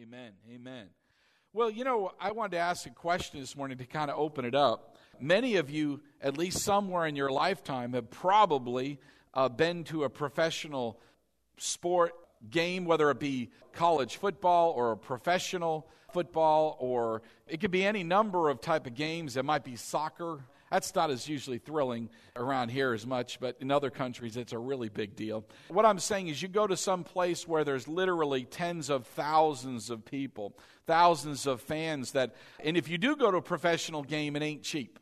Amen. Amen. Well, you know, I wanted to ask a question this morning to kind of open it up. Many of you, at least somewhere in your lifetime, have probably uh, been to a professional sport game, whether it be college football or a professional football, or it could be any number of type of games. It might be soccer. That's not as usually thrilling around here as much, but in other countries it's a really big deal. What I'm saying is, you go to some place where there's literally tens of thousands of people, thousands of fans that, and if you do go to a professional game, it ain't cheap.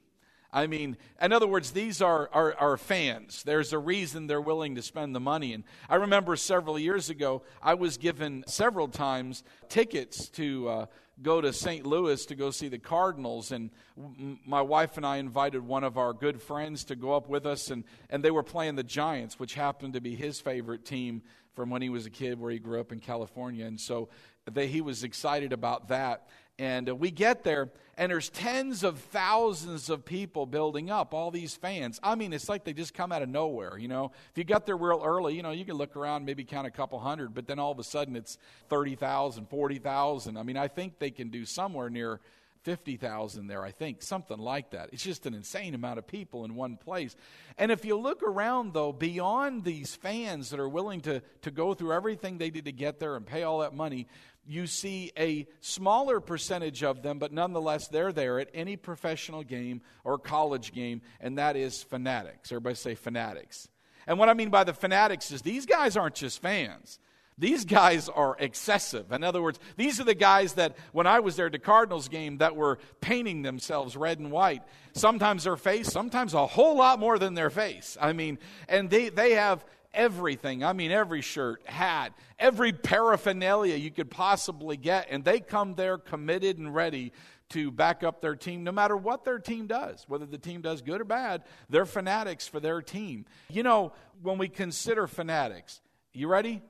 I mean, in other words, these are, are, fans. There's a reason they're willing to spend the money. And I remember several years ago, I was given several times tickets to uh, go to St. Louis to go see the Cardinals. And m- my wife and I invited one of our good friends to go up with us. And, and they were playing the Giants, which happened to be his favorite team from when he was a kid, where he grew up in California. And so they, he was excited about that. And uh, we get there, and there's tens of thousands of people building up, all these fans. I mean, it's like they just come out of nowhere, you know. If you got there real early, you know, you can look around, maybe count a couple hundred, but then all of a sudden it's 30,000, 40,000. I mean, I think they can do somewhere near 50,000 there, I think, something like that. It's just an insane amount of people in one place. And if you look around, though, beyond these fans that are willing to, to go through everything they did to get there and pay all that money, you see a smaller percentage of them, but nonetheless, they're there at any professional game or college game, and that is fanatics. Everybody say fanatics. And what I mean by the fanatics is these guys aren't just fans. These guys are excessive. In other words, these are the guys that, when I was there at the Cardinals game, that were painting themselves red and white. Sometimes their face, sometimes a whole lot more than their face. I mean, and they, they have everything. I mean, every shirt, hat, every paraphernalia you could possibly get. And they come there committed and ready to back up their team no matter what their team does. Whether the team does good or bad, they're fanatics for their team. You know, when we consider fanatics, you ready?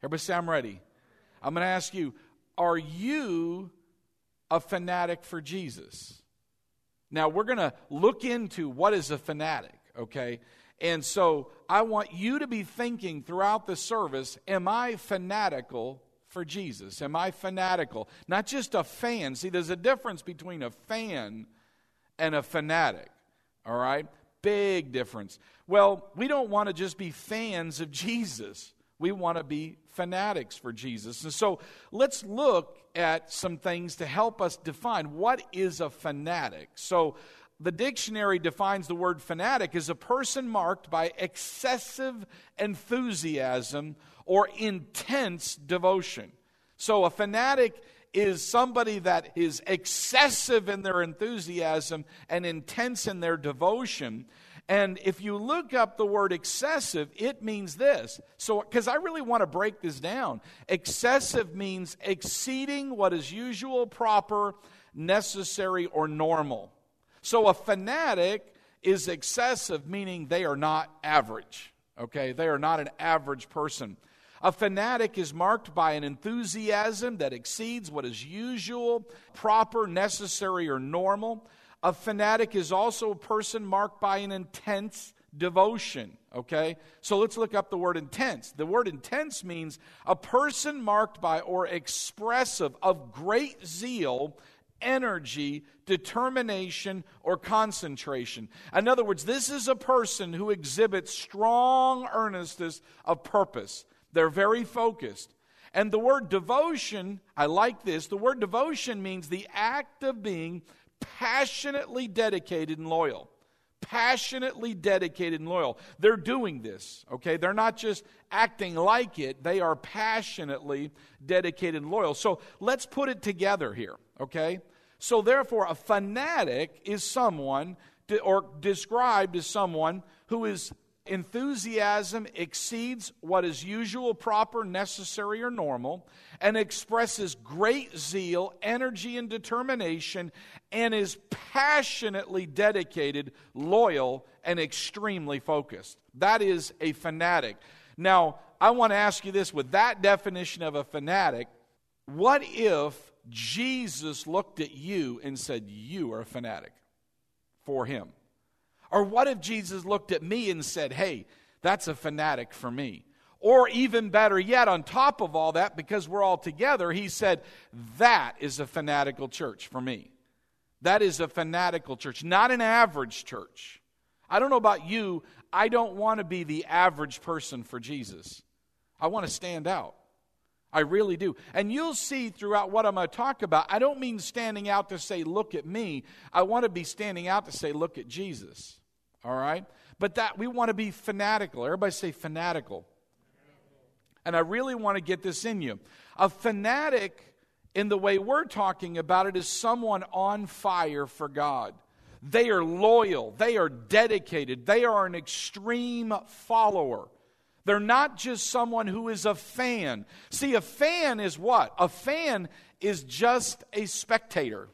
Everybody say, I'm ready. I'm going to ask you, are you a fanatic for Jesus? Now, we're going to look into what is a fanatic, okay? And so I want you to be thinking throughout the service Am I fanatical for Jesus? Am I fanatical? Not just a fan. See, there's a difference between a fan and a fanatic, all right? Big difference. Well, we don't want to just be fans of Jesus. We want to be fanatics for Jesus. And so let's look at some things to help us define what is a fanatic. So the dictionary defines the word fanatic as a person marked by excessive enthusiasm or intense devotion. So a fanatic is somebody that is excessive in their enthusiasm and intense in their devotion. And if you look up the word excessive, it means this. So, because I really want to break this down, excessive means exceeding what is usual, proper, necessary, or normal. So a fanatic is excessive, meaning they are not average. Okay? They are not an average person. A fanatic is marked by an enthusiasm that exceeds what is usual, proper, necessary, or normal. A fanatic is also a person marked by an intense devotion. Okay? So let's look up the word intense. The word intense means a person marked by or expressive of great zeal energy, determination, or concentration. In other words, this is a person who exhibits strong earnestness of purpose. They're very focused. And the word devotion, I like this. The word devotion means the act of being passionately dedicated and loyal. Passionately dedicated and loyal. They're doing this, okay? They're not just acting like it, they are passionately dedicated and loyal. So let's put it together here, okay? So, therefore, a fanatic is someone, or described as someone who is enthusiasm exceeds what is usual, proper, necessary, or normal, and expresses great zeal, energy, and determination, and is passionately dedicated, loyal, and extremely focused. That is a fanatic. Now, I want to ask you this with that definition of a fanatic, what if Jesus looked at you and said, You are a fanatic for him? Or what if Jesus looked at me and said, Hey, that's a fanatic for me? Or even better yet, on top of all that, because we're all together, he said, that is a fanatical church for me. That is a fanatical church, not an average church. I don't know about you, I don't want to be the average person for Jesus. I want to stand out. I really do. And you'll see throughout what I'm going to talk about, I don't mean standing out to say, look at me. I want to be standing out to say, look at Jesus. All right? But that we want to be fanatical. Everybody say fanatical. And I really want to get this in you. A fanatic, in the way we're talking about it, is someone on fire for God. They are loyal, they are dedicated, they are an extreme follower. They're not just someone who is a fan. See, a fan is what? A fan is just a spectator,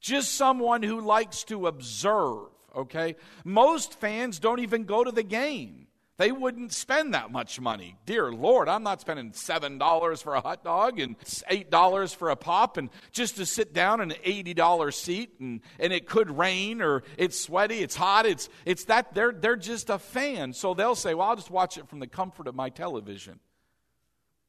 just someone who likes to observe, okay? Most fans don't even go to the game. They wouldn't spend that much money. Dear Lord, I'm not spending $7 for a hot dog and $8 for a pop and just to sit down in an $80 seat and, and it could rain or it's sweaty, it's hot, it's, it's that they're, they're just a fan. So they'll say, well, I'll just watch it from the comfort of my television.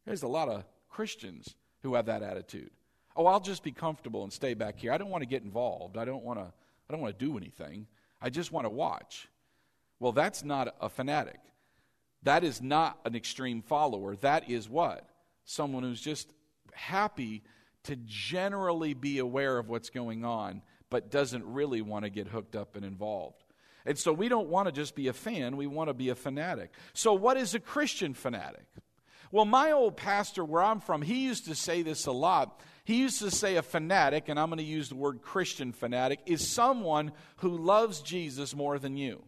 There's a lot of Christians who have that attitude. Oh, I'll just be comfortable and stay back here. I don't want to get involved. I don't want to, I don't want to do anything. I just want to watch. Well, that's not a fanatic. That is not an extreme follower. That is what? Someone who's just happy to generally be aware of what's going on, but doesn't really want to get hooked up and involved. And so we don't want to just be a fan, we want to be a fanatic. So, what is a Christian fanatic? Well, my old pastor, where I'm from, he used to say this a lot. He used to say a fanatic, and I'm going to use the word Christian fanatic, is someone who loves Jesus more than you.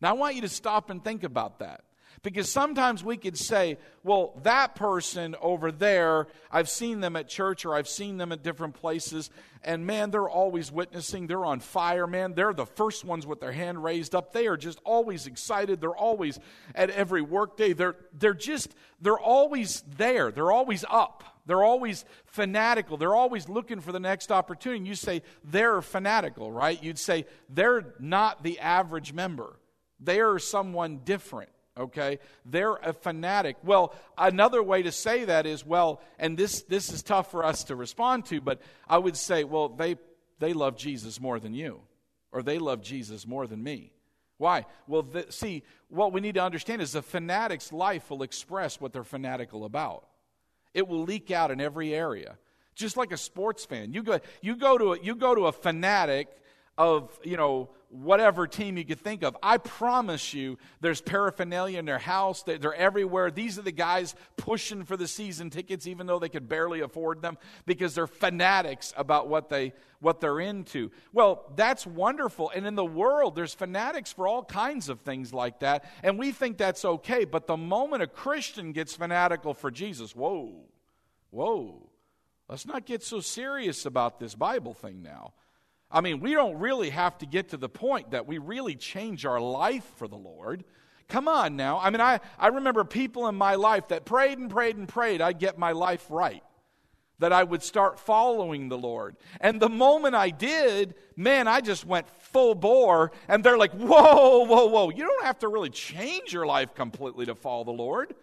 Now, I want you to stop and think about that. Because sometimes we could say, well, that person over there, I've seen them at church or I've seen them at different places, and man, they're always witnessing. They're on fire, man. They're the first ones with their hand raised up. They are just always excited. They're always at every workday. They're, they're just, they're always there. They're always up. They're always fanatical. They're always looking for the next opportunity. You say they're fanatical, right? You'd say they're not the average member. They are someone different okay? They're a fanatic. Well another way to say that is well and this this is tough for us to respond to but i would say well they they love jesus more than you or they love jesus more than me. Why? Well the, see what we need to understand is the fanatic's life will express what they're fanatical about. It will leak out in every area. Just like a sports fan. You go you go to a, you go to a fanatic of you know whatever team you could think of. I promise you, there's paraphernalia in their house. They're everywhere. These are the guys pushing for the season tickets, even though they could barely afford them, because they're fanatics about what they what they're into. Well, that's wonderful. And in the world, there's fanatics for all kinds of things like that, and we think that's okay. But the moment a Christian gets fanatical for Jesus, whoa, whoa. Let's not get so serious about this Bible thing now. I mean, we don't really have to get to the point that we really change our life for the Lord. Come on now. I mean, I, I remember people in my life that prayed and prayed and prayed I'd get my life right, that I would start following the Lord. And the moment I did, man, I just went full bore. And they're like, whoa, whoa, whoa. You don't have to really change your life completely to follow the Lord.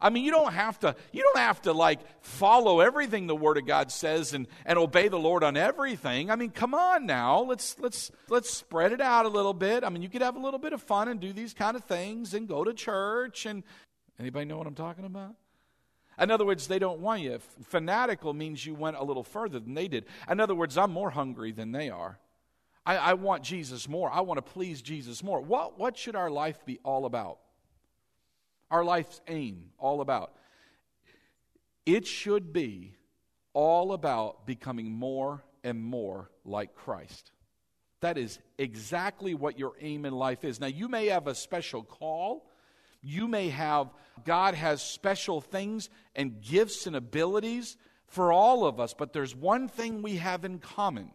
I mean, you don't have to, you don't have to like follow everything the Word of God says and, and obey the Lord on everything. I mean, come on now. Let's let's let's spread it out a little bit. I mean, you could have a little bit of fun and do these kind of things and go to church and anybody know what I'm talking about? In other words, they don't want you. Fanatical means you went a little further than they did. In other words, I'm more hungry than they are. I, I want Jesus more. I want to please Jesus more. What, what should our life be all about? Our life's aim all about? It should be all about becoming more and more like Christ. That is exactly what your aim in life is. Now, you may have a special call. You may have, God has special things and gifts and abilities for all of us, but there's one thing we have in common,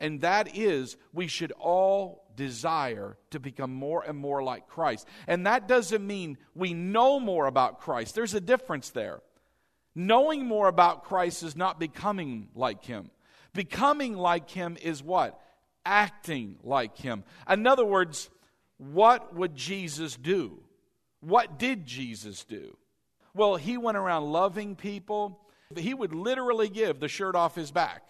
and that is we should all desire to become more and more like Christ. And that doesn't mean we know more about Christ, there's a difference there. Knowing more about Christ is not becoming like Him. Becoming like Him is what? Acting like Him. In other words, what would Jesus do? What did Jesus do? Well, he went around loving people. He would literally give the shirt off his back.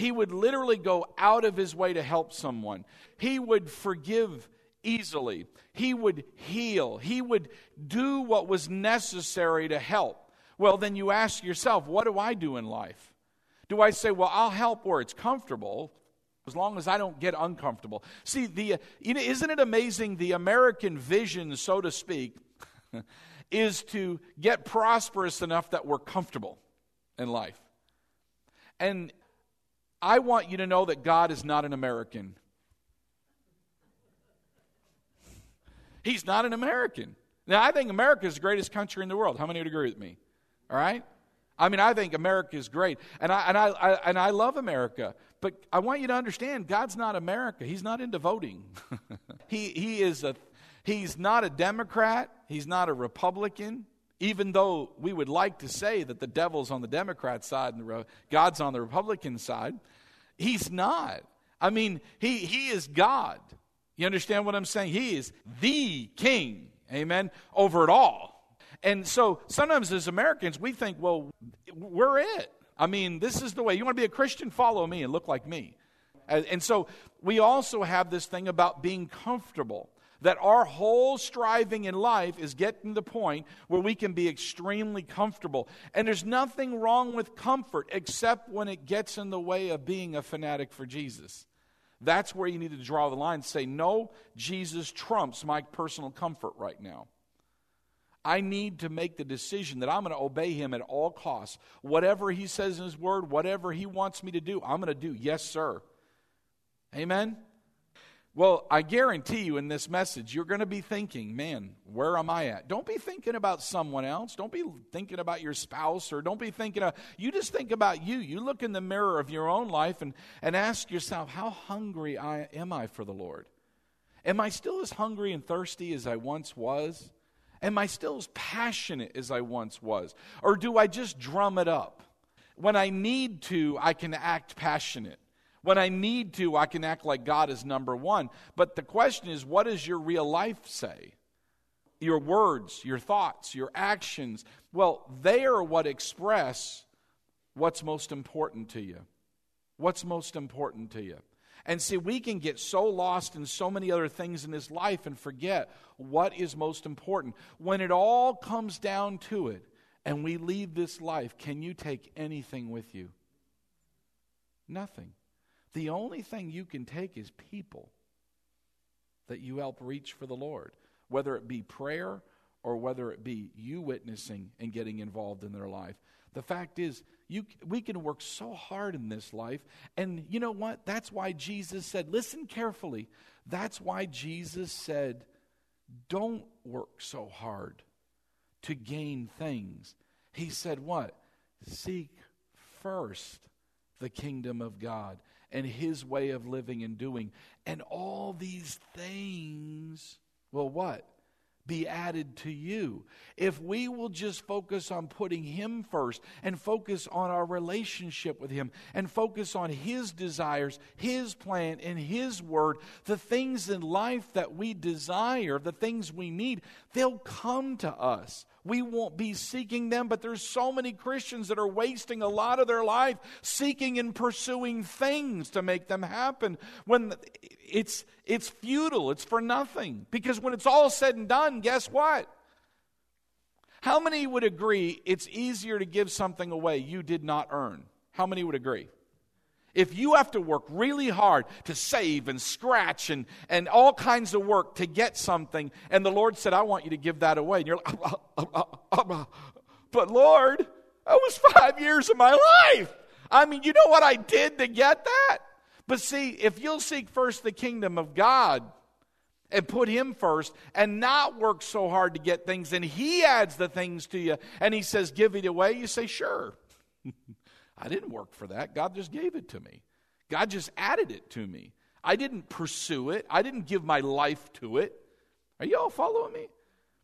He would literally go out of his way to help someone. He would forgive easily. He would heal. He would do what was necessary to help. Well, then you ask yourself, what do I do in life? Do I say, well, I'll help where it's comfortable, as long as I don't get uncomfortable? See, the, you know, isn't it amazing? The American vision, so to speak, is to get prosperous enough that we're comfortable in life. And I want you to know that God is not an American. He's not an American. Now, I think America is the greatest country in the world. How many would agree with me? All right? I mean, I think America is great. And I, and I, I, and I love America. But I want you to understand God's not America. He's not into voting. he, he is a, he's not a Democrat. He's not a Republican. Even though we would like to say that the devil's on the Democrat side and God's on the Republican side, he's not. I mean, he, he is God. You understand what I'm saying? He is the king, amen, over it all. And so sometimes as Americans, we think, well, we're it. I mean, this is the way. You want to be a Christian? Follow me and look like me. And so we also have this thing about being comfortable. That our whole striving in life is getting the point where we can be extremely comfortable. And there's nothing wrong with comfort except when it gets in the way of being a fanatic for Jesus. That's where you need to draw the line say, no, Jesus trumps my personal comfort right now. I need to make the decision that I'm going to obey him at all costs. Whatever he says in his word, whatever he wants me to do, I'm going to do. Yes, sir. Amen? Well, I guarantee you in this message, you're going to be thinking, man, where am I at? Don't be thinking about someone else. Don't be thinking about your spouse or don't be thinking of, you just think about you. You look in the mirror of your own life and, and ask yourself, how hungry I, am I for the Lord? Am I still as hungry and thirsty as I once was? Am I still as passionate as I once was? Or do I just drum it up? When I need to, I can act passionate. When I need to, I can act like God is number one. But the question is, what does your real life say? Your words, your thoughts, your actions, well, they are what express what's most important to you. What's most important to you. And see, we can get so lost in so many other things in this life and forget what is most important. When it all comes down to it and we leave this life, can you take anything with you? Nothing. The only thing you can take is people that you help reach for the Lord, whether it be prayer or whether it be you witnessing and getting involved in their life. The fact is, you, we can work so hard in this life. And you know what? That's why Jesus said, listen carefully. That's why Jesus said, don't work so hard to gain things. He said, what? Seek first the kingdom of God and his way of living and doing. And all these things will what? Be added to you. If we will just focus on putting Him first and focus on our relationship with Him and focus on His desires, His plan, and His word, the things in life that we desire, the things we need, they'll come to us. We won't be seeking them, but there's so many Christians that are wasting a lot of their life seeking and pursuing things to make them happen when it's it's futile, it's for nothing. Because when it's all said and done, guess what? How many would agree it's easier to give something away you did not earn? How many would agree? If you have to work really hard to save and scratch and, and all kinds of work to get something, and the Lord said, I want you to give that away, and you're like, but Lord, that was five years of my life. I mean, you know what I did to get that? But see, if you'll seek first the kingdom of God and put Him first and not work so hard to get things, and He adds the things to you, and He says, give it away, you say, sure. I didn't work for that. God just gave it to me. God just added it to me. I didn't pursue it, I didn't give my life to it. Are you all following me?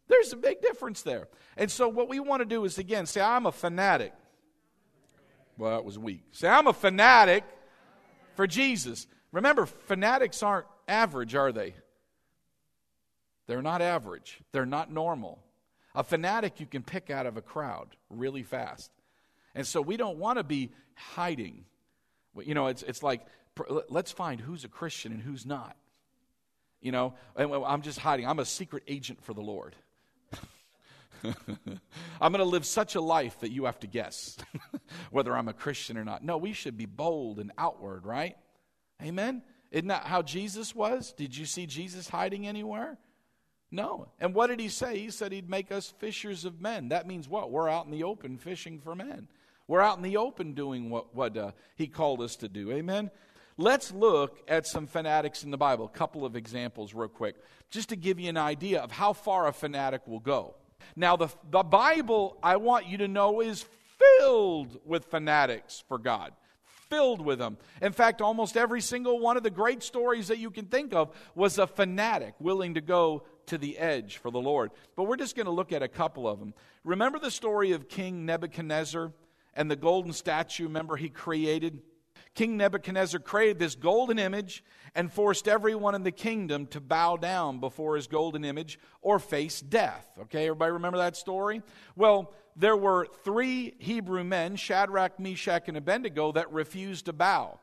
There's a big difference there. And so, what we want to do is again say, I'm a fanatic. Well, that was weak. Say, I'm a fanatic for Jesus. Remember, fanatics aren't average, are they? They're not average. They're not normal. A fanatic you can pick out of a crowd really fast. And so we don't want to be hiding. You know, it's, it's like, let's find who's a Christian and who's not. You know, I'm just hiding. I'm a secret agent for the Lord. I'm going to live such a life that you have to guess whether I'm a Christian or not. No, we should be bold and outward, right? Amen? Isn't that how Jesus was? Did you see Jesus hiding anywhere? No. And what did he say? He said he'd make us fishers of men. That means what? We're out in the open fishing for men. We're out in the open doing what, what uh, he called us to do. Amen? Let's look at some fanatics in the Bible. A couple of examples, real quick, just to give you an idea of how far a fanatic will go. Now, the, the Bible, I want you to know, is filled with fanatics for God filled with them. In fact, almost every single one of the great stories that you can think of was a fanatic willing to go to the edge for the Lord. But we're just going to look at a couple of them. Remember the story of King Nebuchadnezzar and the golden statue, remember, he created? King Nebuchadnezzar created this golden image and forced everyone in the kingdom to bow down before his golden image or face death. Okay, everybody remember that story? Well, there were three Hebrew men, Shadrach, Meshach, and Abednego, that refused to bow.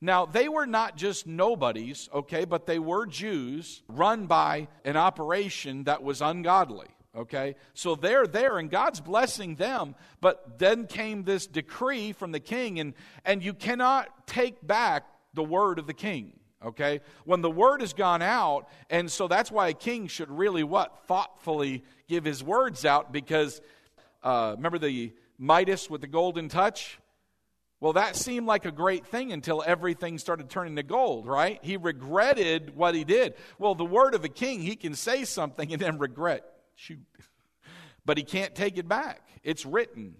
Now, they were not just nobodies, okay, but they were Jews run by an operation that was ungodly, okay? So they're there and God's blessing them, but then came this decree from the king, and, and you cannot take back the word of the king, okay? When the word has gone out, and so that's why a king should really what? Thoughtfully give his words out because uh, remember the Midas with the golden touch? Well, that seemed like a great thing until everything started turning to gold, right? He regretted what he did. Well, the word of a king, he can say something and then regret. Shoot. But he can't take it back. It's written.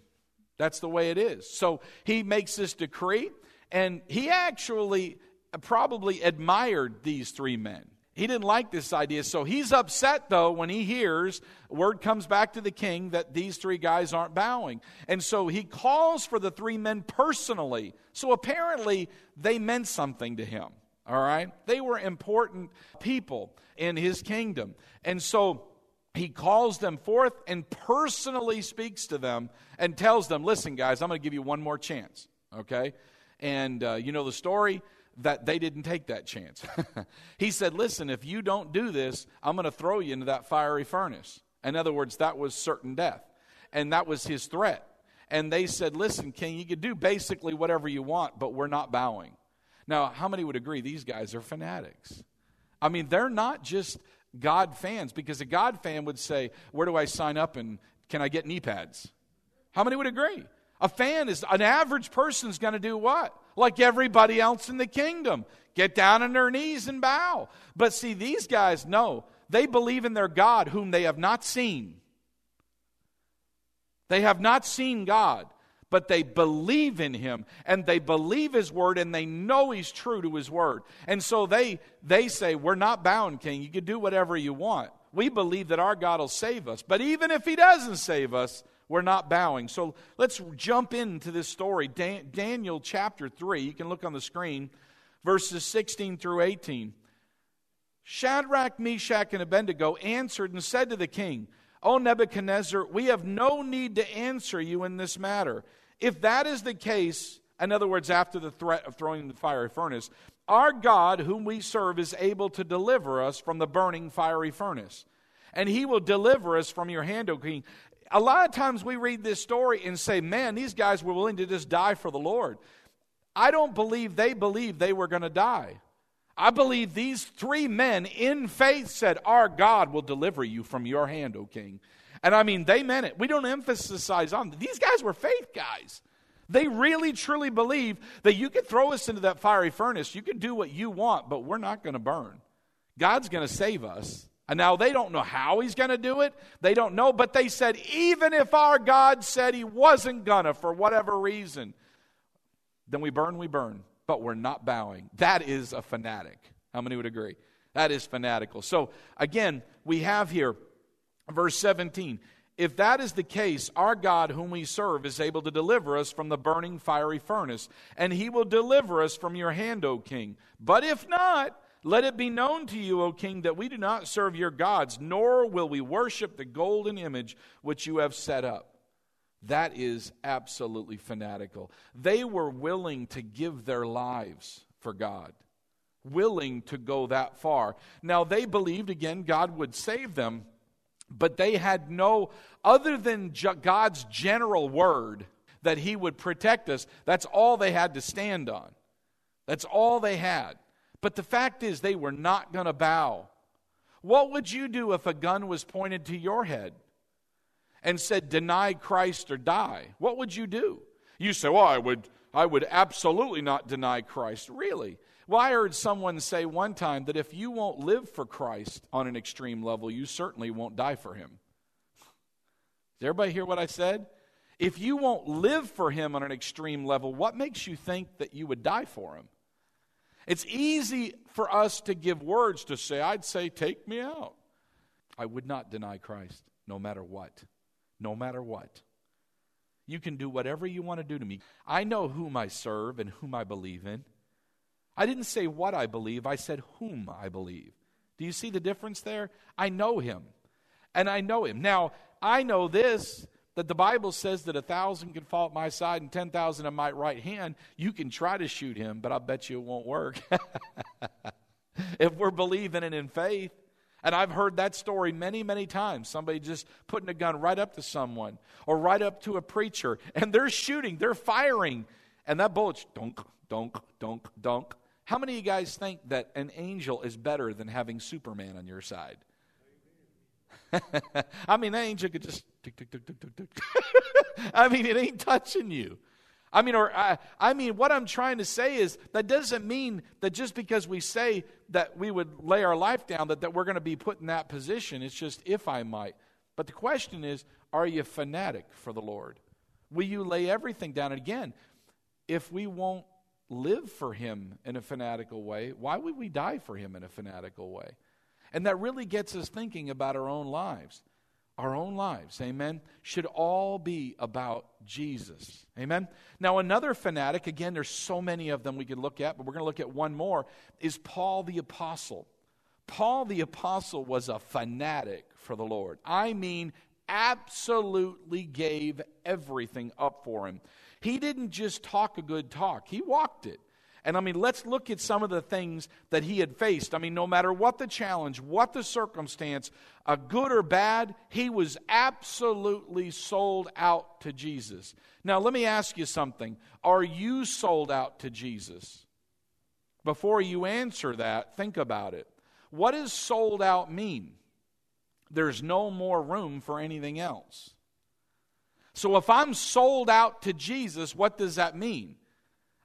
That's the way it is. So he makes this decree, and he actually probably admired these three men. He didn't like this idea. So he's upset, though, when he hears word comes back to the king that these three guys aren't bowing. And so he calls for the three men personally. So apparently they meant something to him. All right? They were important people in his kingdom. And so he calls them forth and personally speaks to them and tells them, listen, guys, I'm going to give you one more chance. Okay? And uh, you know the story that they didn't take that chance. he said, Listen, if you don't do this, I'm going to throw you into that fiery furnace. In other words, that was certain death. And that was his threat. And they said, Listen, king, you can do basically whatever you want, but we're not bowing. Now, how many would agree these guys are fanatics? I mean, they're not just God fans, because a God fan would say, Where do I sign up and can I get knee pads? How many would agree? A fan is an average person is going to do what? Like everybody else in the kingdom. Get down on their knees and bow. But see, these guys, no. They believe in their God whom they have not seen. They have not seen God, but they believe in him and they believe his word and they know he's true to his word. And so they they say, "We're not bound, king. You can do whatever you want. We believe that our God will save us. But even if he doesn't save us, we're not bowing. So let's jump into this story. Dan- Daniel chapter 3. You can look on the screen, verses 16 through 18. Shadrach, Meshach, and Abednego answered and said to the king, O Nebuchadnezzar, we have no need to answer you in this matter. If that is the case, in other words, after the threat of throwing the fiery furnace, our God, whom we serve, is able to deliver us from the burning fiery furnace. And he will deliver us from your hand, O king a lot of times we read this story and say, man, these guys were willing to just die for the Lord. I don't believe they believed they were going to die. I believe these three men in faith said, Our God will deliver you from your hand, O king. And I mean, they meant it. We don't emphasize on these guys were faith guys. They really truly believe that you could throw us into that fiery furnace, you can do what you want, but we're not going to burn. God's going to save us. And now they don't know how he's going to do it. They don't know, but they said, even if our God said he wasn't going to for whatever reason, then we burn, we burn. But we're not bowing. That is a fanatic. How many would agree? That is fanatical. So again, we have here verse 17. If that is the case, our God, whom we serve, is able to deliver us from the burning fiery furnace, and he will deliver us from your hand, O king. But if not, Let it be known to you, O king, that we do not serve your gods, nor will we worship the golden image which you have set up. That is absolutely fanatical. They were willing to give their lives for God, willing to go that far. Now, they believed, again, God would save them, but they had no, other than God's general word that He would protect us, that's all they had to stand on. That's all they had. But the fact is, they were not going to bow. What would you do if a gun was pointed to your head and said, deny Christ or die? What would you do? You say, well, I would, I would absolutely not deny Christ. Really? Well, I heard someone say one time that if you won't live for Christ on an extreme level, you certainly won't die for him. Does everybody hear what I said? If you won't live for him on an extreme level, what makes you think that you would die for him? It's easy for us to give words to say, I'd say, take me out. I would not deny Christ, no matter what. No matter what. You can do whatever you want to do to me. I know whom I serve and whom I believe in. I didn't say what I believe, I said whom I believe. Do you see the difference there? I know him. And I know him. Now, I know this that the Bible says that a thousand can fall at my side and 10,000 at my right hand, you can try to shoot him, but I bet you it won't work. if we're believing it in faith. And I've heard that story many, many times. Somebody just putting a gun right up to someone or right up to a preacher, and they're shooting, they're firing, and that bullet's dunk, dunk, dunk, dunk. How many of you guys think that an angel is better than having Superman on your side? I mean, that angel could just tick, tick, tick. I mean, it ain't touching you. I mean, or I, I mean, what I'm trying to say is that doesn't mean that just because we say that we would lay our life down, that, that we're going to be put in that position. It's just if I might. But the question is, are you fanatic for the Lord? Will you lay everything down? And again, if we won't live for Him in a fanatical way, why would we die for Him in a fanatical way? And that really gets us thinking about our own lives. Our own lives, amen, should all be about Jesus. Amen. Now, another fanatic, again, there's so many of them we could look at, but we're going to look at one more, is Paul the Apostle. Paul the Apostle was a fanatic for the Lord. I mean, absolutely gave everything up for him. He didn't just talk a good talk, he walked it. And I mean, let's look at some of the things that he had faced. I mean, no matter what the challenge, what the circumstance, uh, good or bad, he was absolutely sold out to Jesus. Now, let me ask you something. Are you sold out to Jesus? Before you answer that, think about it. What does sold out mean? There's no more room for anything else. So if I'm sold out to Jesus, what does that mean?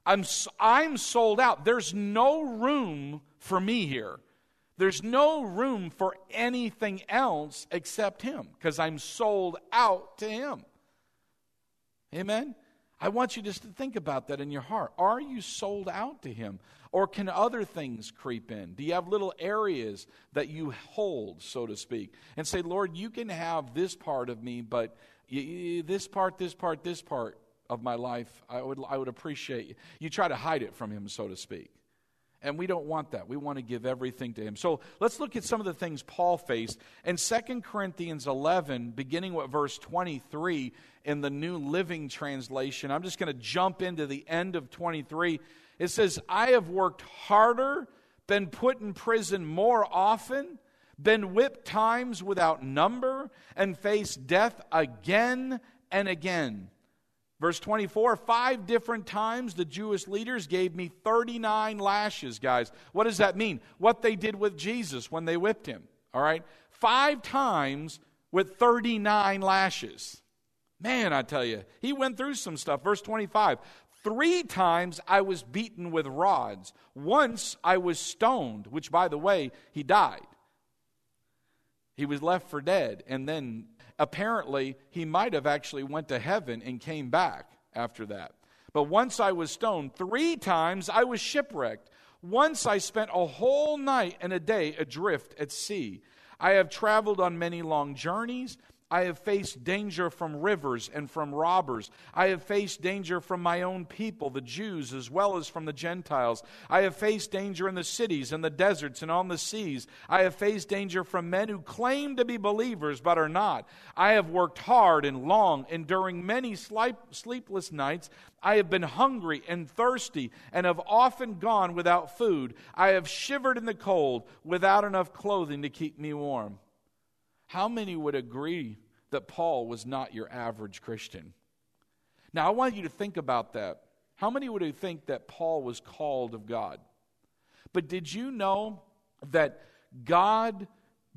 I'm, I'm sold out. There's no room for me here. There's no room for anything else except Him because I'm sold out to Him. Amen? I want you just to think about that in your heart. Are you sold out to Him? Or can other things creep in? Do you have little areas that you hold, so to speak, and say, Lord, you can have this part of me, but this part, this part, this part, of my life, I would, I would appreciate you. Try to hide it from him, so to speak. And we don't want that. We want to give everything to him. So let's look at some of the things Paul faced. In 2 Corinthians 11, beginning with verse 23 in the New Living Translation, I'm just going to jump into the end of 23. It says, I have worked harder, been put in prison more often, been whipped times without number, and faced death again and again. Verse 24, five different times the Jewish leaders gave me 39 lashes, guys. What does that mean? What they did with Jesus when they whipped him. All right? Five times with 39 lashes. Man, I tell you, he went through some stuff. Verse 25, three times I was beaten with rods. Once I was stoned, which, by the way, he died. He was left for dead. And then apparently he might have actually went to heaven and came back after that. But once I was stoned, three times I was shipwrecked. Once I spent a whole night and a day adrift at sea. I have traveled on many long journeys I have faced danger from rivers and from robbers. I have faced danger from my own people, the Jews, as well as from the Gentiles. I have faced danger in the cities and the deserts and on the seas. I have faced danger from men who claim to be believers but are not. I have worked hard and long, enduring many sleepless nights. I have been hungry and thirsty and have often gone without food. I have shivered in the cold without enough clothing to keep me warm. How many would agree that Paul was not your average Christian? Now, I want you to think about that. How many would think that Paul was called of God? But did you know that God,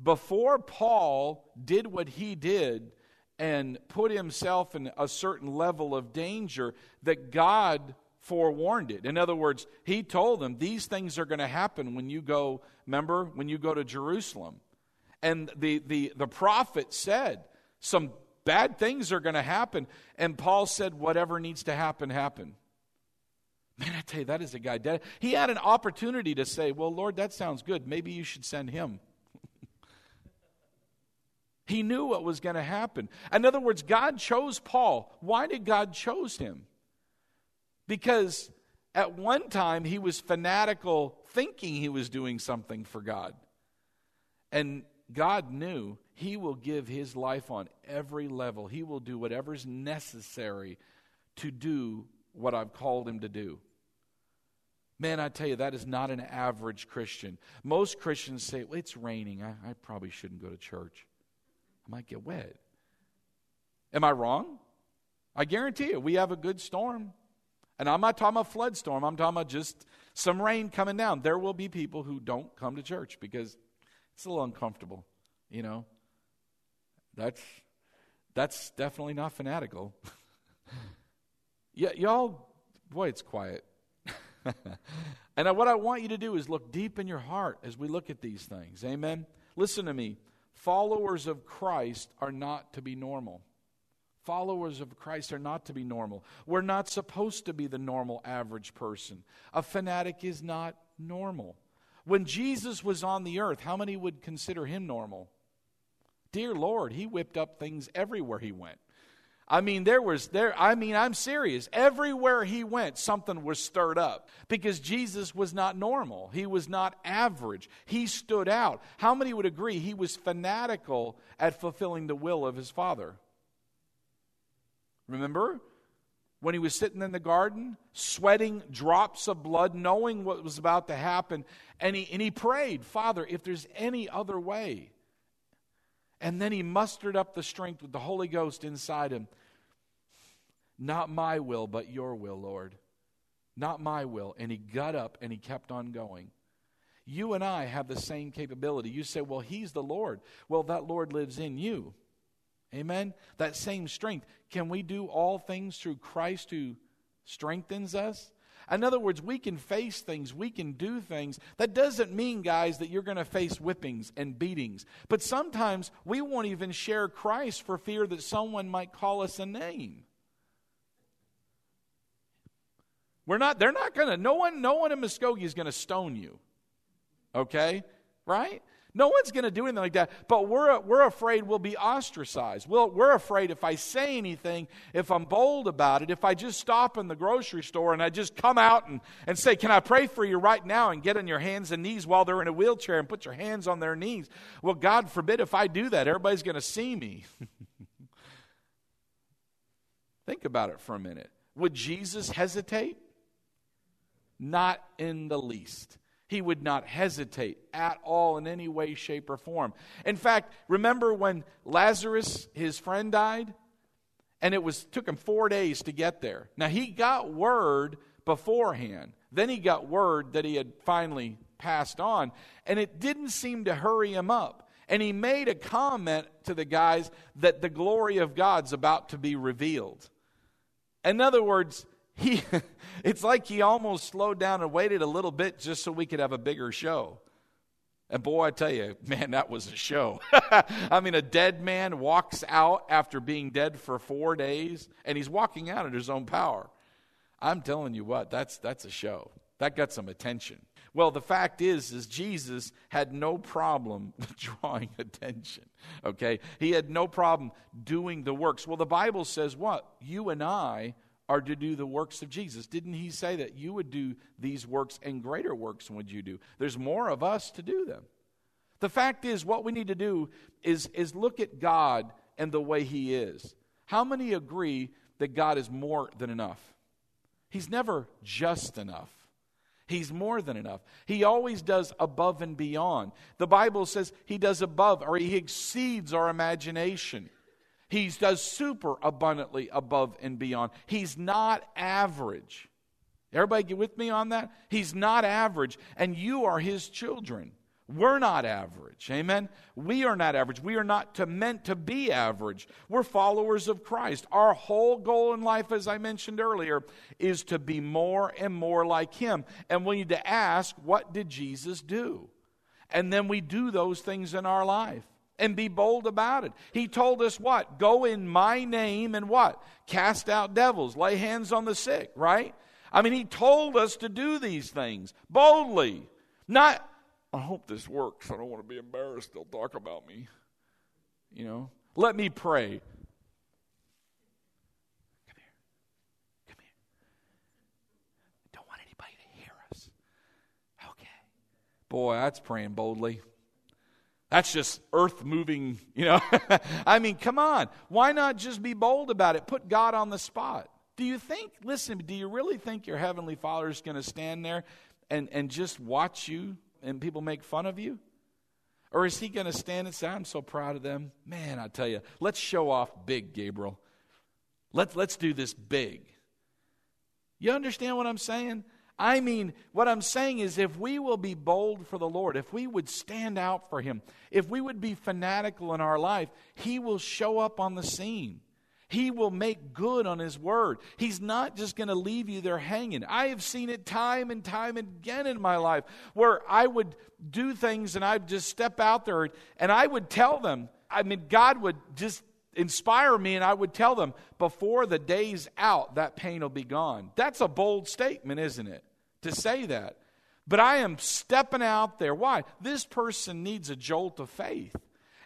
before Paul did what he did and put himself in a certain level of danger, that God forewarned it. In other words, he told them, These things are going to happen when you go, remember, when you go to Jerusalem. And the, the, the prophet said, some bad things are going to happen. And Paul said, whatever needs to happen, happen. Man, I tell you, that is a guy dead. He had an opportunity to say, Well, Lord, that sounds good. Maybe you should send him. he knew what was going to happen. In other words, God chose Paul. Why did God chose him? Because at one time he was fanatical, thinking he was doing something for God. And God knew He will give His life on every level. He will do whatever's necessary to do what I've called Him to do. Man, I tell you, that is not an average Christian. Most Christians say, well, it's raining. I, I probably shouldn't go to church. I might get wet. Am I wrong? I guarantee you, we have a good storm. And I'm not talking about flood storm. I'm talking about just some rain coming down. There will be people who don't come to church because it's a little uncomfortable, you know. That's that's definitely not fanatical. yeah, y'all, boy, it's quiet. and what I want you to do is look deep in your heart as we look at these things. Amen. Listen to me. Followers of Christ are not to be normal. Followers of Christ are not to be normal. We're not supposed to be the normal average person. A fanatic is not normal. When Jesus was on the earth, how many would consider him normal? Dear Lord, he whipped up things everywhere he went. I mean, there was there, I mean, I'm serious. Everywhere he went, something was stirred up because Jesus was not normal. He was not average. He stood out. How many would agree he was fanatical at fulfilling the will of his Father? Remember? When he was sitting in the garden, sweating drops of blood, knowing what was about to happen. And he, and he prayed, Father, if there's any other way. And then he mustered up the strength with the Holy Ghost inside him. Not my will, but your will, Lord. Not my will. And he got up and he kept on going. You and I have the same capability. You say, well, he's the Lord. Well, that Lord lives in you. Amen? That same strength. Can we do all things through Christ who strengthens us? In other words, we can face things, we can do things. That doesn't mean, guys, that you're going to face whippings and beatings. But sometimes we won't even share Christ for fear that someone might call us a name. We're not, they're not going to, no one, no one in Muskogee is going to stone you. Okay? Right? No one's going to do anything like that. But we're, we're afraid we'll be ostracized. We'll, we're afraid if I say anything, if I'm bold about it, if I just stop in the grocery store and I just come out and, and say, Can I pray for you right now? and get on your hands and knees while they're in a wheelchair and put your hands on their knees. Well, God forbid if I do that, everybody's going to see me. Think about it for a minute. Would Jesus hesitate? Not in the least. He would not hesitate at all in any way, shape, or form. In fact, remember when Lazarus, his friend, died? And it was took him four days to get there. Now he got word beforehand. Then he got word that he had finally passed on. And it didn't seem to hurry him up. And he made a comment to the guys that the glory of God's about to be revealed. In other words, he it's like he almost slowed down and waited a little bit just so we could have a bigger show. And boy, I tell you, man, that was a show. I mean, a dead man walks out after being dead for four days, and he's walking out in his own power. I'm telling you what, that's that's a show. That got some attention. Well, the fact is, is Jesus had no problem drawing attention. Okay, he had no problem doing the works. Well, the Bible says what you and I are to do the works of Jesus. Didn't he say that you would do these works and greater works would you do? There's more of us to do them. The fact is, what we need to do is, is look at God and the way he is. How many agree that God is more than enough? He's never just enough. He's more than enough. He always does above and beyond. The Bible says he does above or he exceeds our imagination. He does super abundantly above and beyond. He's not average. Everybody get with me on that? He's not average, and you are his children. We're not average. Amen. We are not average. We are not to, meant to be average. We're followers of Christ. Our whole goal in life, as I mentioned earlier, is to be more and more like Him. And we need to ask, what did Jesus do? And then we do those things in our life and be bold about it. He told us what? Go in my name and what? Cast out devils, lay hands on the sick, right? I mean, He told us to do these things boldly, not I hope this works. I don't want to be embarrassed. They'll talk about me. You know, let me pray. Come here. Come here. Don't want anybody to hear us. Okay. Boy, that's praying boldly. That's just earth moving, you know. I mean, come on. Why not just be bold about it? Put God on the spot. Do you think, listen, do you really think your Heavenly Father is going to stand there and, and just watch you and people make fun of you? Or is he going to stand and say, I'm so proud of them? Man, I tell you, let's show off big, Gabriel. Let, let's do this big. You understand what I'm saying? I mean, what I'm saying is if we will be bold for the Lord, if we would stand out for Him, if we would be fanatical in our life, He will show up on the scene. He will make good on His word. He's not just going to leave you there hanging. I have seen it time and time again in my life where I would do things and I'd just step out there and I would tell them, I mean, God would just inspire me and I would tell them, before the day's out, that pain will be gone. That's a bold statement, isn't it? To say that. But I am stepping out there. Why? This person needs a jolt of faith.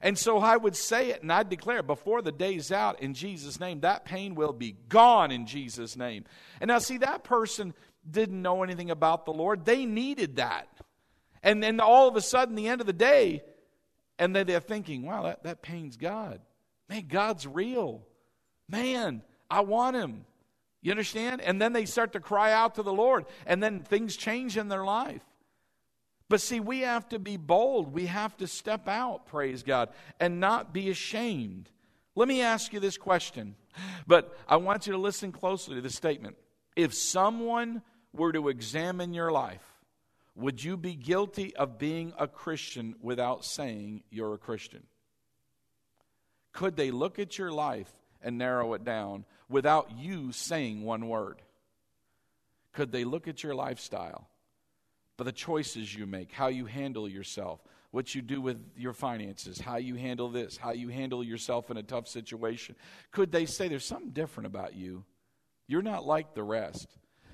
And so I would say it and I'd declare before the day's out in Jesus' name, that pain will be gone in Jesus' name. And now, see, that person didn't know anything about the Lord. They needed that. And then all of a sudden, the end of the day, and they're thinking, wow, that, that pain's God. Man, God's real. Man, I want him. You understand? And then they start to cry out to the Lord, and then things change in their life. But see, we have to be bold. We have to step out, praise God, and not be ashamed. Let me ask you this question, but I want you to listen closely to this statement. If someone were to examine your life, would you be guilty of being a Christian without saying you're a Christian? Could they look at your life and narrow it down without you saying one word? Could they look at your lifestyle but the choices you make, how you handle yourself, what you do with your finances, how you handle this, how you handle yourself in a tough situation. Could they say there's something different about you? You're not like the rest.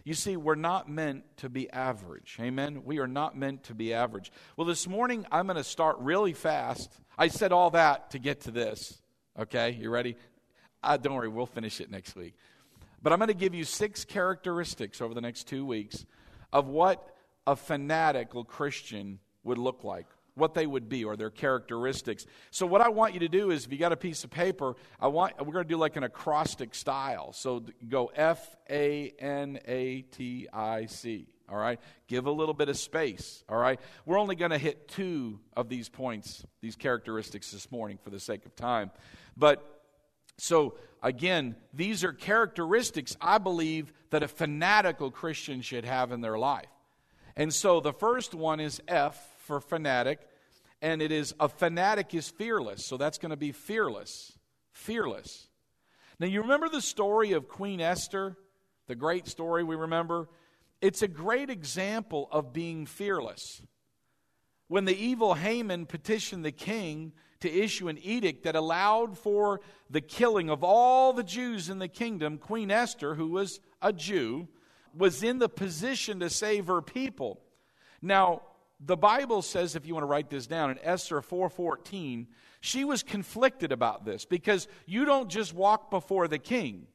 You see, we're not meant to be average. Amen? We are not meant to be average. Well, this morning I'm going to start really fast. I said all that to get to this. Okay, you ready? Uh, don't worry, we'll finish it next week. But I'm going to give you six characteristics over the next two weeks of what a fanatical Christian would look like, what they would be, or their characteristics. So, what I want you to do is, if you got a piece of paper, I want we're going to do like an acrostic style. So, go F A N A T I C. All right, give a little bit of space. All right, we're only going to hit two of these points, these characteristics this morning for the sake of time. But so again, these are characteristics I believe that a fanatical Christian should have in their life. And so the first one is F for fanatic, and it is a fanatic is fearless. So that's going to be fearless. Fearless. Now, you remember the story of Queen Esther, the great story we remember? It's a great example of being fearless. When the evil Haman petitioned the king to issue an edict that allowed for the killing of all the Jews in the kingdom, Queen Esther, who was a Jew, was in the position to save her people. Now, the Bible says, if you want to write this down, in Esther 4.14, she was conflicted about this because you don't just walk before the king.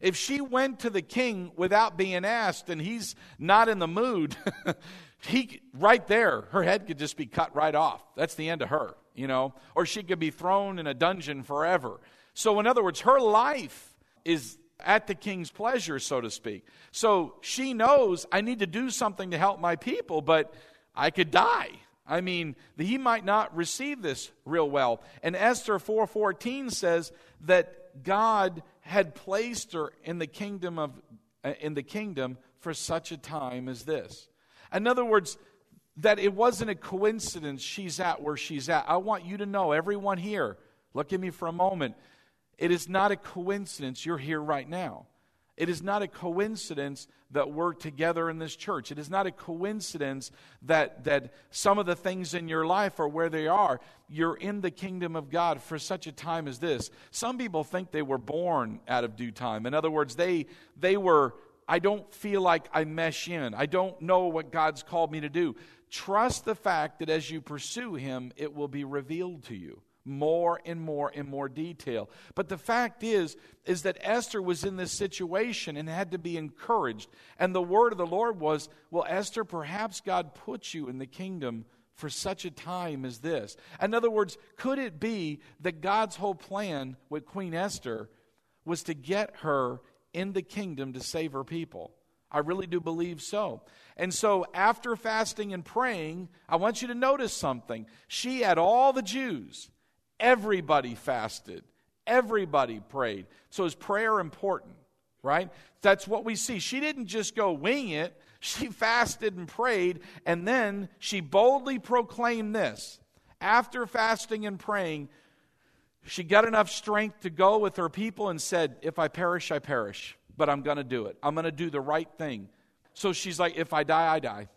If she went to the king without being asked and he's not in the mood, he right there, her head could just be cut right off. That's the end of her, you know, or she could be thrown in a dungeon forever. So, in other words, her life is at the king's pleasure, so to speak. So she knows I need to do something to help my people, but I could die. I mean, he might not receive this real well. And Esther 4:14 says that God had placed her in the kingdom of uh, in the kingdom for such a time as this. In other words, that it wasn't a coincidence she's at where she's at. I want you to know, everyone here, look at me for a moment. It is not a coincidence you're here right now. It is not a coincidence that we're together in this church. It is not a coincidence that, that some of the things in your life are where they are. You're in the kingdom of God for such a time as this. Some people think they were born out of due time. In other words, they, they were, I don't feel like I mesh in. I don't know what God's called me to do. Trust the fact that as you pursue Him, it will be revealed to you more and more and more detail. But the fact is is that Esther was in this situation and had to be encouraged. And the word of the Lord was, "Well, Esther, perhaps God put you in the kingdom for such a time as this." In other words, could it be that God's whole plan with Queen Esther was to get her in the kingdom to save her people? I really do believe so. And so, after fasting and praying, I want you to notice something. She had all the Jews Everybody fasted, everybody prayed. So is prayer important, right? That's what we see. She didn't just go wing it, she fasted and prayed, and then she boldly proclaimed this. After fasting and praying, she got enough strength to go with her people and said, If I perish, I perish, but I'm going to do it. I'm going to do the right thing. So she's like, If I die, I die.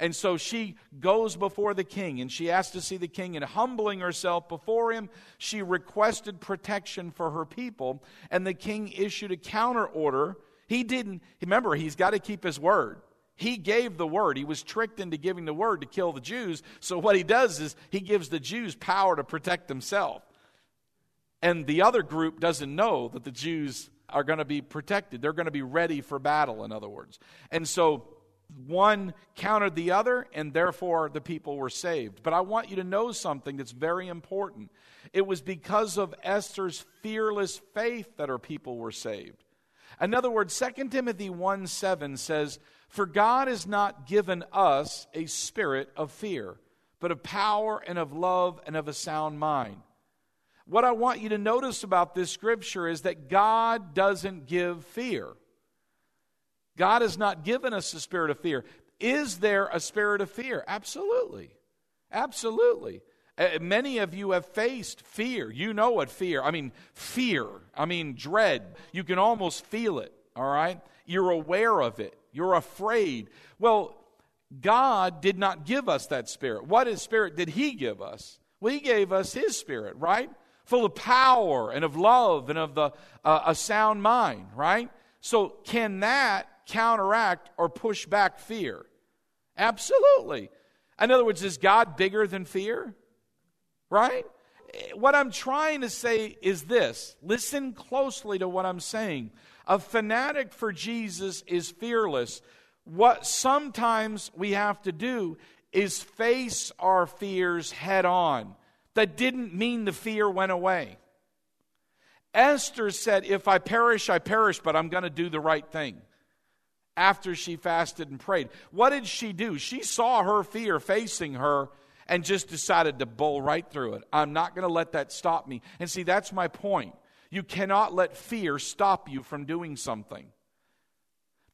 And so she goes before the king and she asked to see the king, and humbling herself before him, she requested protection for her people. And the king issued a counter order. He didn't, remember, he's got to keep his word. He gave the word. He was tricked into giving the word to kill the Jews. So what he does is he gives the Jews power to protect themselves. And the other group doesn't know that the Jews are going to be protected. They're going to be ready for battle, in other words. And so one countered the other, and therefore the people were saved. But I want you to know something that's very important. It was because of Esther's fearless faith that her people were saved. In other words, 2 Timothy 1 7 says, For God has not given us a spirit of fear, but of power and of love and of a sound mind. What I want you to notice about this scripture is that God doesn't give fear. God has not given us a spirit of fear. Is there a spirit of fear? Absolutely. Absolutely. Uh, many of you have faced fear. You know what fear, I mean, fear, I mean, dread. You can almost feel it, all right? You're aware of it. You're afraid. Well, God did not give us that spirit. What is spirit did He give us? Well, He gave us His spirit, right? Full of power and of love and of the, uh, a sound mind, right? So, can that counteract or push back fear? Absolutely. In other words, is God bigger than fear? Right? What I'm trying to say is this listen closely to what I'm saying. A fanatic for Jesus is fearless. What sometimes we have to do is face our fears head on. That didn't mean the fear went away. Esther said, If I perish, I perish, but I'm going to do the right thing after she fasted and prayed. What did she do? She saw her fear facing her and just decided to bowl right through it. I'm not going to let that stop me. And see, that's my point. You cannot let fear stop you from doing something.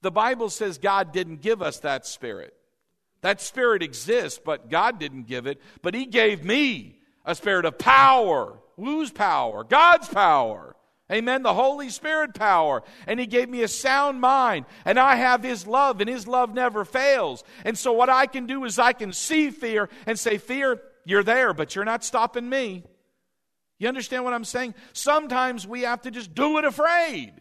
The Bible says God didn't give us that spirit. That spirit exists, but God didn't give it. But He gave me a spirit of power. Whose power? God's power. Amen. The Holy Spirit power. And He gave me a sound mind. And I have His love, and His love never fails. And so, what I can do is I can see fear and say, Fear, you're there, but you're not stopping me. You understand what I'm saying? Sometimes we have to just do it afraid.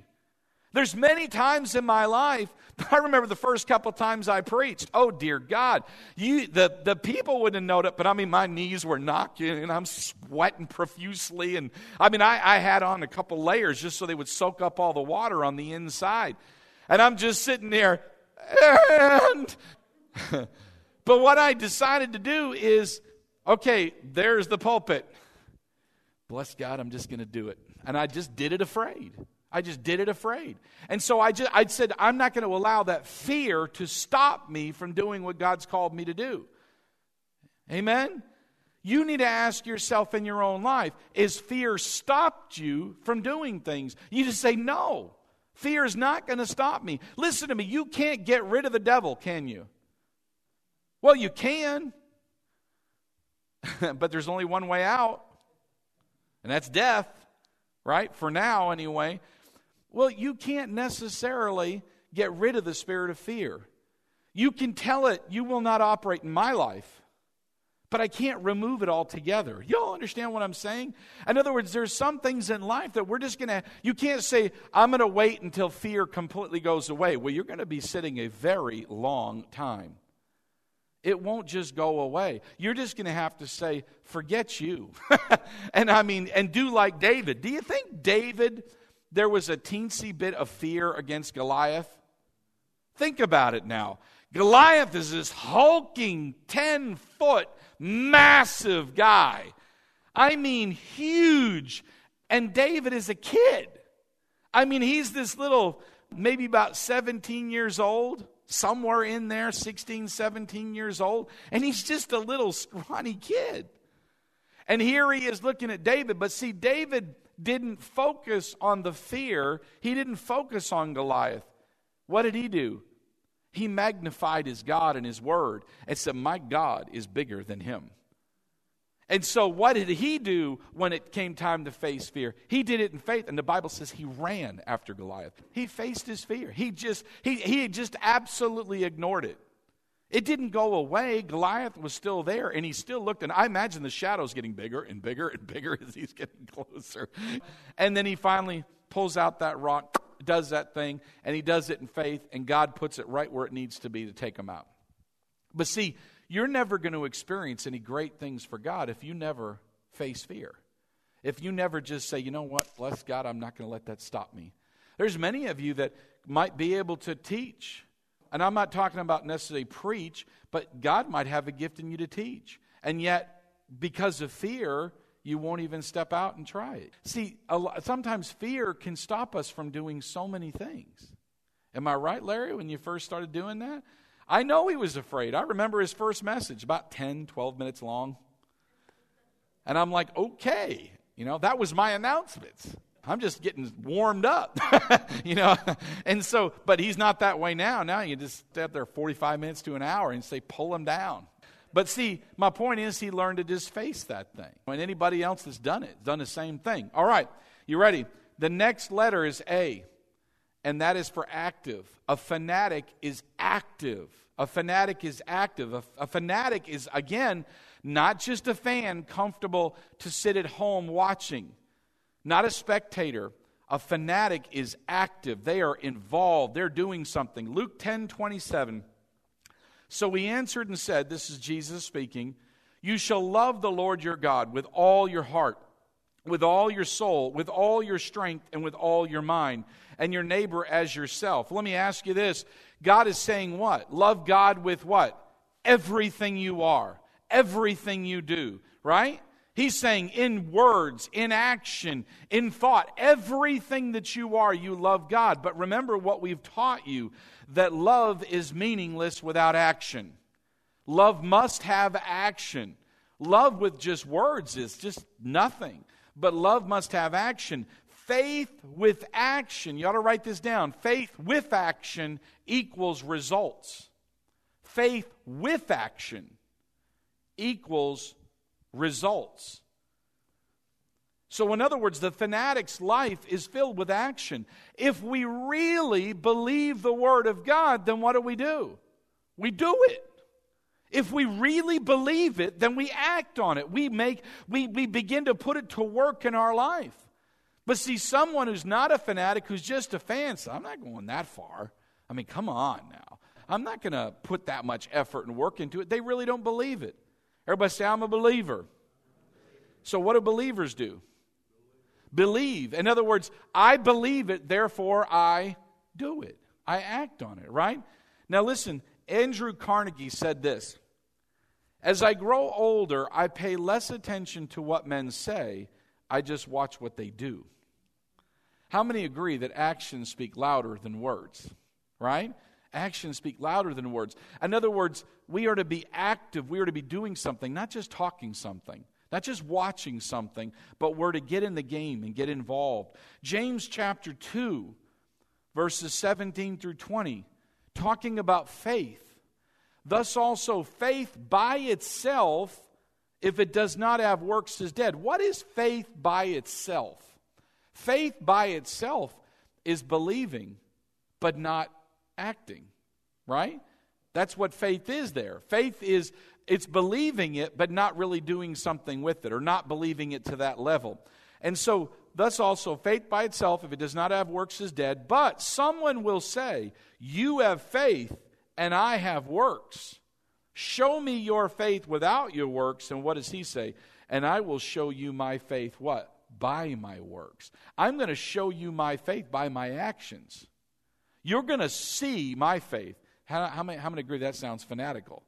There's many times in my life, I remember the first couple times I preached. Oh dear God, you the, the people wouldn't know it, but I mean my knees were knocking and I'm sweating profusely. And I mean I, I had on a couple layers just so they would soak up all the water on the inside. And I'm just sitting there and but what I decided to do is, okay, there's the pulpit. Bless God, I'm just gonna do it. And I just did it afraid. I just did it afraid. And so I just I said I'm not going to allow that fear to stop me from doing what God's called me to do. Amen. You need to ask yourself in your own life, is fear stopped you from doing things? You just say no. Fear is not going to stop me. Listen to me, you can't get rid of the devil, can you? Well, you can. but there's only one way out. And that's death, right? For now anyway. Well, you can't necessarily get rid of the spirit of fear. You can tell it, you will not operate in my life, but I can't remove it altogether. Y'all understand what I'm saying? In other words, there's some things in life that we're just going to, you can't say, I'm going to wait until fear completely goes away. Well, you're going to be sitting a very long time. It won't just go away. You're just going to have to say, forget you. and I mean, and do like David. Do you think David there was a teensy bit of fear against Goliath? Think about it now. Goliath is this hulking, 10 foot, massive guy. I mean, huge. And David is a kid. I mean, he's this little, maybe about 17 years old, somewhere in there, 16, 17 years old. And he's just a little scrawny kid. And here he is looking at David. But see, David didn't focus on the fear, he didn't focus on Goliath. What did he do? He magnified his God and his word and said, My God is bigger than him. And so, what did he do when it came time to face fear? He did it in faith, and the Bible says he ran after Goliath. He faced his fear. He just he he just absolutely ignored it. It didn't go away. Goliath was still there, and he still looked. And I imagine the shadows getting bigger and bigger and bigger as he's getting closer. And then he finally pulls out that rock, does that thing, and he does it in faith, and God puts it right where it needs to be to take him out. But see, you're never going to experience any great things for God if you never face fear. If you never just say, you know what, bless God, I'm not going to let that stop me. There's many of you that might be able to teach and I'm not talking about necessarily preach, but God might have a gift in you to teach. And yet, because of fear, you won't even step out and try it. See, lot, sometimes fear can stop us from doing so many things. Am I right, Larry, when you first started doing that? I know he was afraid. I remember his first message, about 10, 12 minutes long. And I'm like, okay. You know, that was my announcements. I'm just getting warmed up, you know. And so, but he's not that way now. Now you just stay there 45 minutes to an hour and say, pull him down. But see, my point is, he learned to just face that thing. And anybody else that's done it, done the same thing. All right, you ready? The next letter is A, and that is for active. A fanatic is active. A fanatic is active. A, a fanatic is, again, not just a fan comfortable to sit at home watching not a spectator. A fanatic is active. They are involved. They're doing something. Luke 10 27. So he answered and said, This is Jesus speaking, You shall love the Lord your God with all your heart, with all your soul, with all your strength, and with all your mind, and your neighbor as yourself. Let me ask you this God is saying what? Love God with what? Everything you are, everything you do, right? He's saying, in words, in action, in thought, everything that you are, you love God. But remember what we've taught you that love is meaningless without action. Love must have action. Love with just words is just nothing. But love must have action. Faith with action, you ought to write this down. Faith with action equals results. Faith with action equals results. So, in other words, the fanatic's life is filled with action. If we really believe the Word of God, then what do we do? We do it. If we really believe it, then we act on it. We make we, we begin to put it to work in our life. But see, someone who's not a fanatic, who's just a fan, so I'm not going that far. I mean, come on now. I'm not going to put that much effort and work into it. They really don't believe it. Everybody say, I'm a believer. So, what do believers do? Believe. In other words, I believe it, therefore I do it. I act on it, right? Now, listen, Andrew Carnegie said this As I grow older, I pay less attention to what men say, I just watch what they do. How many agree that actions speak louder than words, right? Actions speak louder than words. In other words, we are to be active, we are to be doing something, not just talking something. Not just watching something, but we're to get in the game and get involved. James chapter 2, verses 17 through 20, talking about faith. Thus also, faith by itself, if it does not have works, is dead. What is faith by itself? Faith by itself is believing, but not acting, right? That's what faith is there. Faith is it's believing it, but not really doing something with it, or not believing it to that level. And so, thus also, faith by itself, if it does not have works, is dead. But someone will say, You have faith, and I have works. Show me your faith without your works. And what does he say? And I will show you my faith, what? By my works. I'm going to show you my faith by my actions. You're going to see my faith. How, how, many, how many agree that sounds fanatical?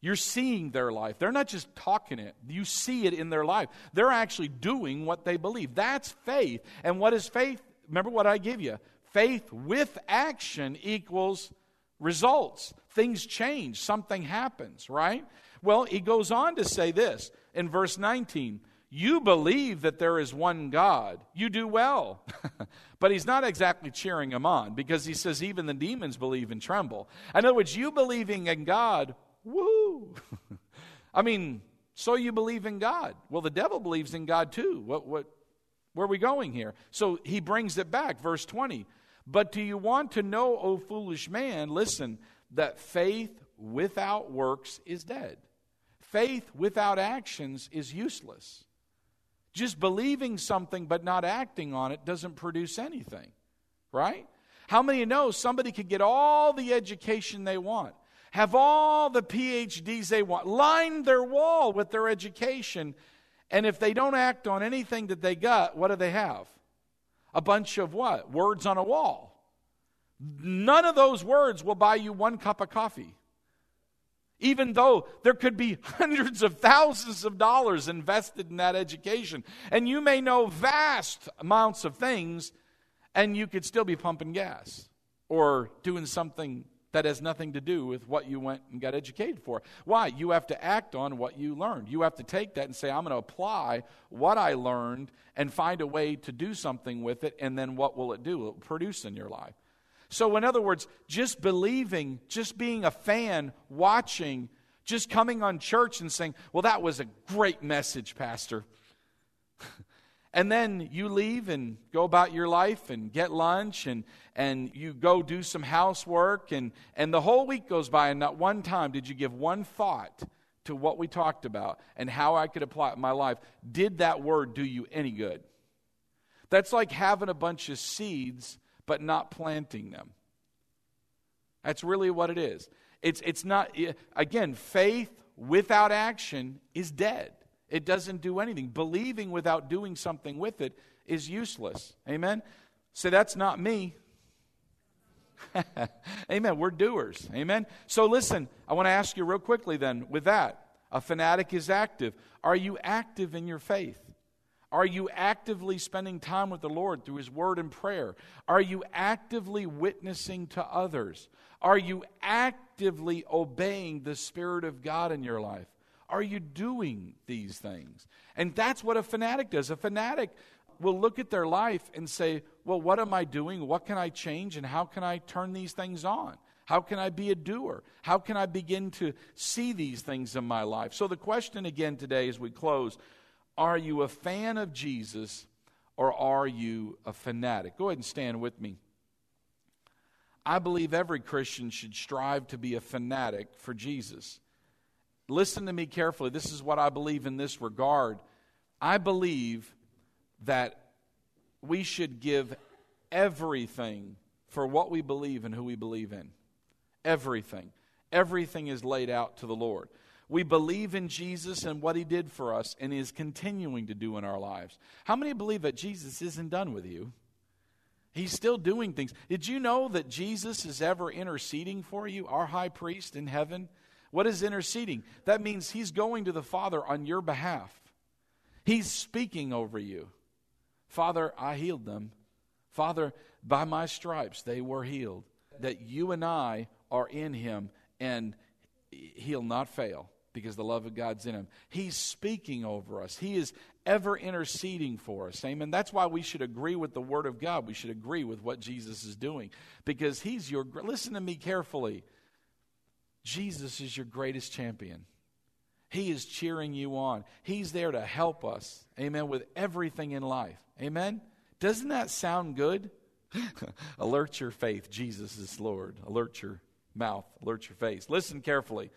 You're seeing their life. They're not just talking it, you see it in their life. They're actually doing what they believe. That's faith. And what is faith? Remember what I give you faith with action equals results. Things change, something happens, right? Well, he goes on to say this in verse 19 You believe that there is one God. You do well. but he's not exactly cheering him on because he says, Even the demons believe and tremble. In other words, you believing in God Woo! I mean, so you believe in God. Well, the devil believes in God too. What, what, where are we going here? So he brings it back, verse 20. But do you want to know, O foolish man, listen, that faith without works is dead? Faith without actions is useless. Just believing something but not acting on it doesn't produce anything, right? How many know somebody could get all the education they want, have all the PhDs they want, line their wall with their education. And if they don't act on anything that they got, what do they have? A bunch of what? Words on a wall. None of those words will buy you one cup of coffee. Even though there could be hundreds of thousands of dollars invested in that education. And you may know vast amounts of things, and you could still be pumping gas or doing something that has nothing to do with what you went and got educated for. Why? You have to act on what you learned. You have to take that and say, I'm going to apply what I learned and find a way to do something with it, and then what will it do? It will produce in your life. So, in other words, just believing, just being a fan, watching, just coming on church and saying, Well, that was a great message, Pastor. And then you leave and go about your life and get lunch and, and you go do some housework. And, and the whole week goes by, and not one time did you give one thought to what we talked about and how I could apply it in my life. Did that word do you any good? That's like having a bunch of seeds but not planting them. That's really what it is. It's, it's not, again, faith without action is dead. It doesn't do anything. Believing without doing something with it is useless. Amen? So that's not me. Amen. We're doers. Amen. So listen, I want to ask you real quickly then with that. A fanatic is active. Are you active in your faith? Are you actively spending time with the Lord through His Word and prayer? Are you actively witnessing to others? Are you actively obeying the Spirit of God in your life? Are you doing these things? And that's what a fanatic does. A fanatic will look at their life and say, Well, what am I doing? What can I change? And how can I turn these things on? How can I be a doer? How can I begin to see these things in my life? So, the question again today as we close are you a fan of Jesus or are you a fanatic? Go ahead and stand with me. I believe every Christian should strive to be a fanatic for Jesus. Listen to me carefully. This is what I believe in this regard. I believe that we should give everything for what we believe and who we believe in. Everything. Everything is laid out to the Lord. We believe in Jesus and what he did for us and is continuing to do in our lives. How many believe that Jesus isn't done with you? He's still doing things. Did you know that Jesus is ever interceding for you, our high priest in heaven? What is interceding? That means he's going to the Father on your behalf. He's speaking over you. Father, I healed them. Father, by my stripes they were healed. That you and I are in him and he'll not fail because the love of God's in him. He's speaking over us. He is ever interceding for us. Amen. That's why we should agree with the word of God. We should agree with what Jesus is doing because he's your listen to me carefully. Jesus is your greatest champion. He is cheering you on. He's there to help us. Amen. With everything in life. Amen. Doesn't that sound good? alert your faith. Jesus is Lord. Alert your mouth. Alert your face. Listen carefully.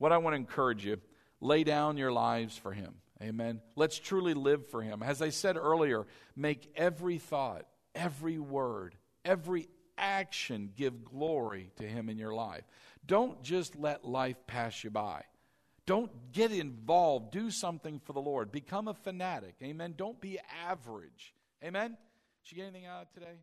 What I want to encourage you lay down your lives for Him. Amen. Let's truly live for Him. As I said earlier, make every thought, every word, every action give glory to Him in your life. Don't just let life pass you by. Don't get involved. Do something for the Lord. Become a fanatic. Amen. Don't be average. Amen. Did you get anything out of today?